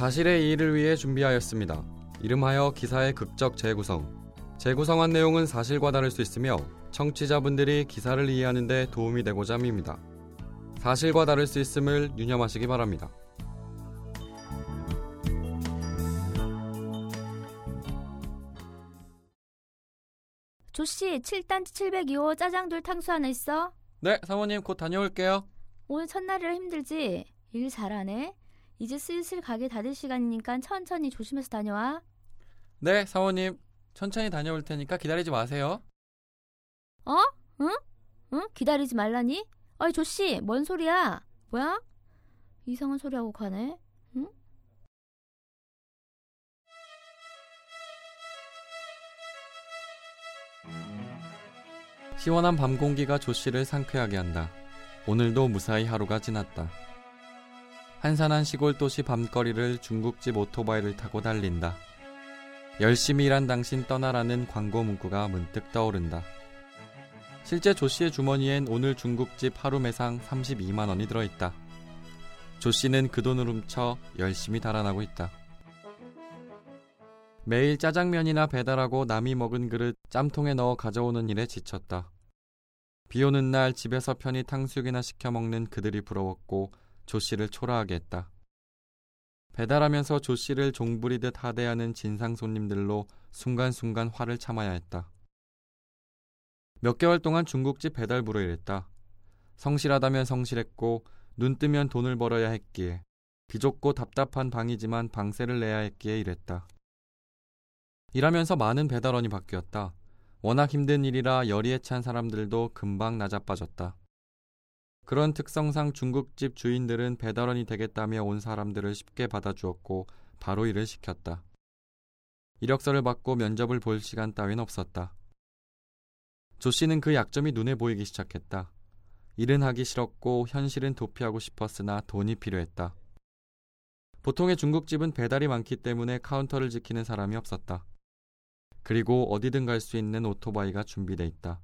사실의 이의를 위해 준비하였습니다. 이름하여 기사의 극적 재구성. 재구성한 내용은 사실과 다를 수 있으며 청취자분들이 기사를 이해하는 데 도움이 되고자 합니다. 사실과 다를 수 있음을 유념하시기 바랍니다. 조씨 7단지 702호 짜장돌 탕수 하나 있어? 네, 사모님 곧 다녀올게요. 오늘 첫날이라 힘들지? 일 잘하네. 이제 슬슬 가게 닫을 시간이니까 천천히 조심해서 다녀와. 네, 사모님. 천천히 다녀올 테니까 기다리지 마세요. 어? 응? 응? 기다리지 말라니? 어이 조씨, 뭔 소리야? 뭐야? 이상한 소리 하고 가네. 응? 시원한 밤 공기가 조 씨를 상쾌하게 한다. 오늘도 무사히 하루가 지났다. 한산한 시골 도시 밤거리를 중국집 오토바이를 타고 달린다. 열심히 일한 당신 떠나라는 광고 문구가 문득 떠오른다. 실제 조 씨의 주머니엔 오늘 중국집 하루 매상 32만 원이 들어있다. 조 씨는 그 돈을 훔쳐 열심히 달아나고 있다. 매일 짜장면이나 배달하고 남이 먹은 그릇 짬통에 넣어 가져오는 일에 지쳤다. 비 오는 날 집에서 편히 탕수육이나 시켜 먹는 그들이 부러웠고 조 씨를 초라하게 했다. 배달하면서 조 씨를 종부리듯 하대하는 진상 손님들로 순간순간 화를 참아야 했다. 몇 개월 동안 중국집 배달부로 일했다. 성실하다면 성실했고 눈 뜨면 돈을 벌어야 했기에 비좁고 답답한 방이지만 방세를 내야 했기에 일했다. 일하면서 많은 배달원이 바뀌었다. 워낙 힘든 일이라 열의에 찬 사람들도 금방 나자빠졌다. 그런 특성상 중국집 주인들은 배달원이 되겠다며 온 사람들을 쉽게 받아주었고 바로 일을 시켰다. 이력서를 받고 면접을 볼 시간 따윈 없었다. 조 씨는 그 약점이 눈에 보이기 시작했다. 일은 하기 싫었고 현실은 도피하고 싶었으나 돈이 필요했다. 보통의 중국집은 배달이 많기 때문에 카운터를 지키는 사람이 없었다. 그리고 어디든 갈 수 있는 오토바이가 준비돼 있다.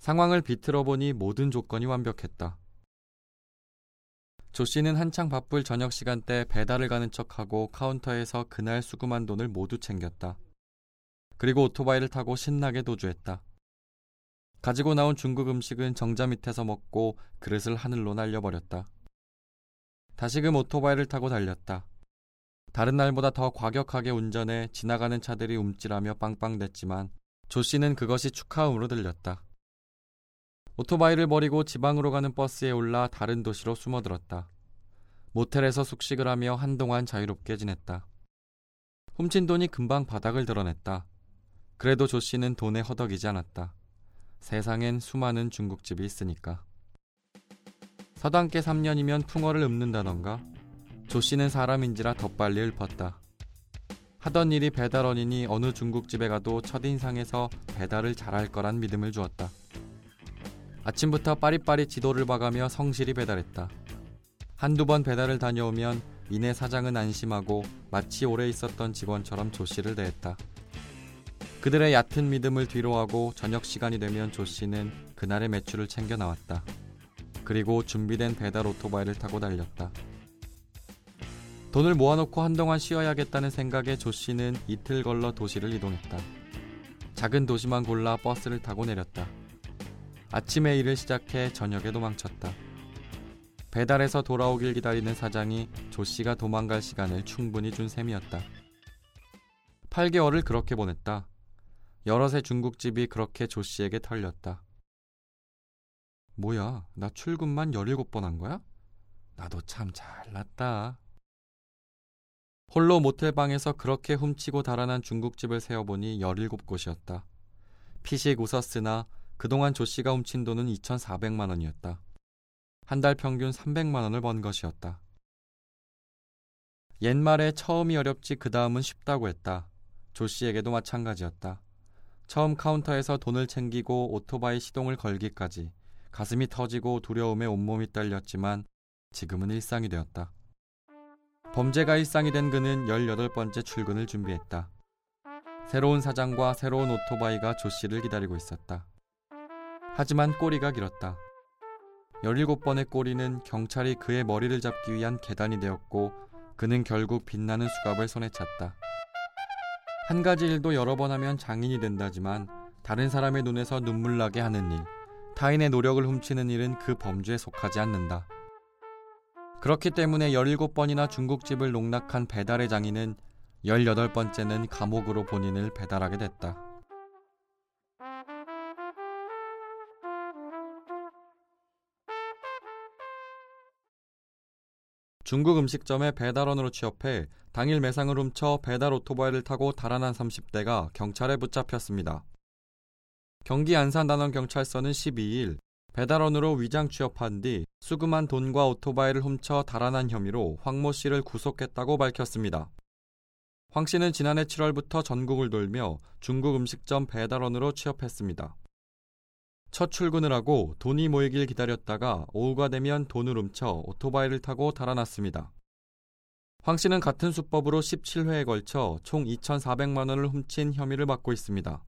상황을 비틀어 보니 모든 조건이 완벽했다. 조 씨는 한창 바쁠 저녁 시간대 배달을 가는 척하고 카운터에서 그날 수금한 돈을 모두 챙겼다. 그리고 오토바이를 타고 신나게 도주했다. 가지고 나온 중국 음식은 정자 밑에서 먹고 그릇을 하늘로 날려버렸다. 다시금 오토바이를 타고 달렸다. 다른 날보다 더 과격하게 운전해 지나가는 차들이 움찔하며 빵빵댔지만 조 씨는 그것이 축하음으로 들렸다. 오토바이를 버리고 지방으로 가는 버스에 올라 다른 도시로 숨어들었다. 모텔에서 숙식을 하며 한동안 자유롭게 지냈다. 훔친 돈이 금방 바닥을 드러냈다. 그래도 조 씨는 돈에 허덕이지 않았다. 세상엔 수많은 중국집이 있으니까. 서당께 3년이면 풍어를 읊는다던가 조 씨는 사람인지라 더 빨리 읊었다. 하던 일이 배달원이니 어느 중국집에 가도 첫인상에서 배달을 잘할 거란 믿음을 주었다. 아침부터 빠릿빠릿 지도를 봐가며 성실히 배달했다. 한두 번 배달을 다녀오면 이내 사장은 안심하고 마치 오래 있었던 직원처럼 조 씨를 대했다. 그들의 얕은 믿음을 뒤로하고 저녁 시간이 되면 조 씨는 그날의 매출을 챙겨 나왔다. 그리고 준비된 배달 오토바이를 타고 달렸다. 돈을 모아놓고 한동안 쉬어야겠다는 생각에 조 씨는 이틀 걸러 도시를 이동했다. 작은 도시만 골라 버스를 타고 내렸다. 아침에 일을 시작해 저녁에 도망쳤다. 배달에서 돌아오길 기다리는 사장이 조 씨가 도망갈 시간을 충분히 준 셈이었다. 8개월을 그렇게 보냈다. 여럿의 중국집이 그렇게 조 씨에게 털렸다. 뭐야, 나 출근만 17번 한 거야? 나도 참 잘났다. 홀로 모텔방에서 그렇게 훔치고 달아난 중국집을 세어보니 17곳이었다. 피식 웃었으나 그동안 조 씨가 훔친 돈은 2,400만 원이었다. 한 달 평균 300만 원을 번 것이었다. 옛말에 처음이 어렵지 그 다음은 쉽다고 했다. 조 씨에게도 마찬가지였다. 처음 카운터에서 돈을 챙기고 오토바이 시동을 걸기까지 가슴이 터지고 두려움에 온몸이 떨렸지만 지금은 일상이 되었다. 범죄가 일상이 된 그는 18번째 출근을 준비했다. 새로운 사장과 새로운 오토바이가 조 씨를 기다리고 있었다. 하지만 꼬리가 길었다. 17번의 꼬리는 경찰이 그의 머리를 잡기 위한 계단이 되었고 그는 결국 빛나는 수갑을 손에 찼다. 한 가지 일도 여러 번 하면 장인이 된다지만 다른 사람의 눈에서 눈물 나게 하는 일, 타인의 노력을 훔치는 일은 그 범주에 속하지 않는다. 그렇기 때문에 17번이나 중국집을 농락한 배달의 장인은 18번째는 감옥으로 본인을 배달하게 됐다. 중국 음식점에 배달원으로 취업해 당일 매상을 훔쳐 배달 오토바이를 타고 달아난 30대가 경찰에 붙잡혔습니다. 경기 안산 단원 경찰서는 12일 배달원으로 위장 취업한 뒤 수금한 돈과 오토바이를 훔쳐 달아난 혐의로 황 모 씨를 구속했다고 밝혔습니다. 황 씨는 지난해 7월부터 전국을 돌며 중국 음식점 배달원으로 취업했습니다. 첫 출근을 하고 돈이 모이길 기다렸다가 오후가 되면 돈을 훔쳐 오토바이를 타고 달아났습니다. 황 씨는 같은 수법으로 17회에 걸쳐 총 2,400만 원을 훔친 혐의를 받고 있습니다.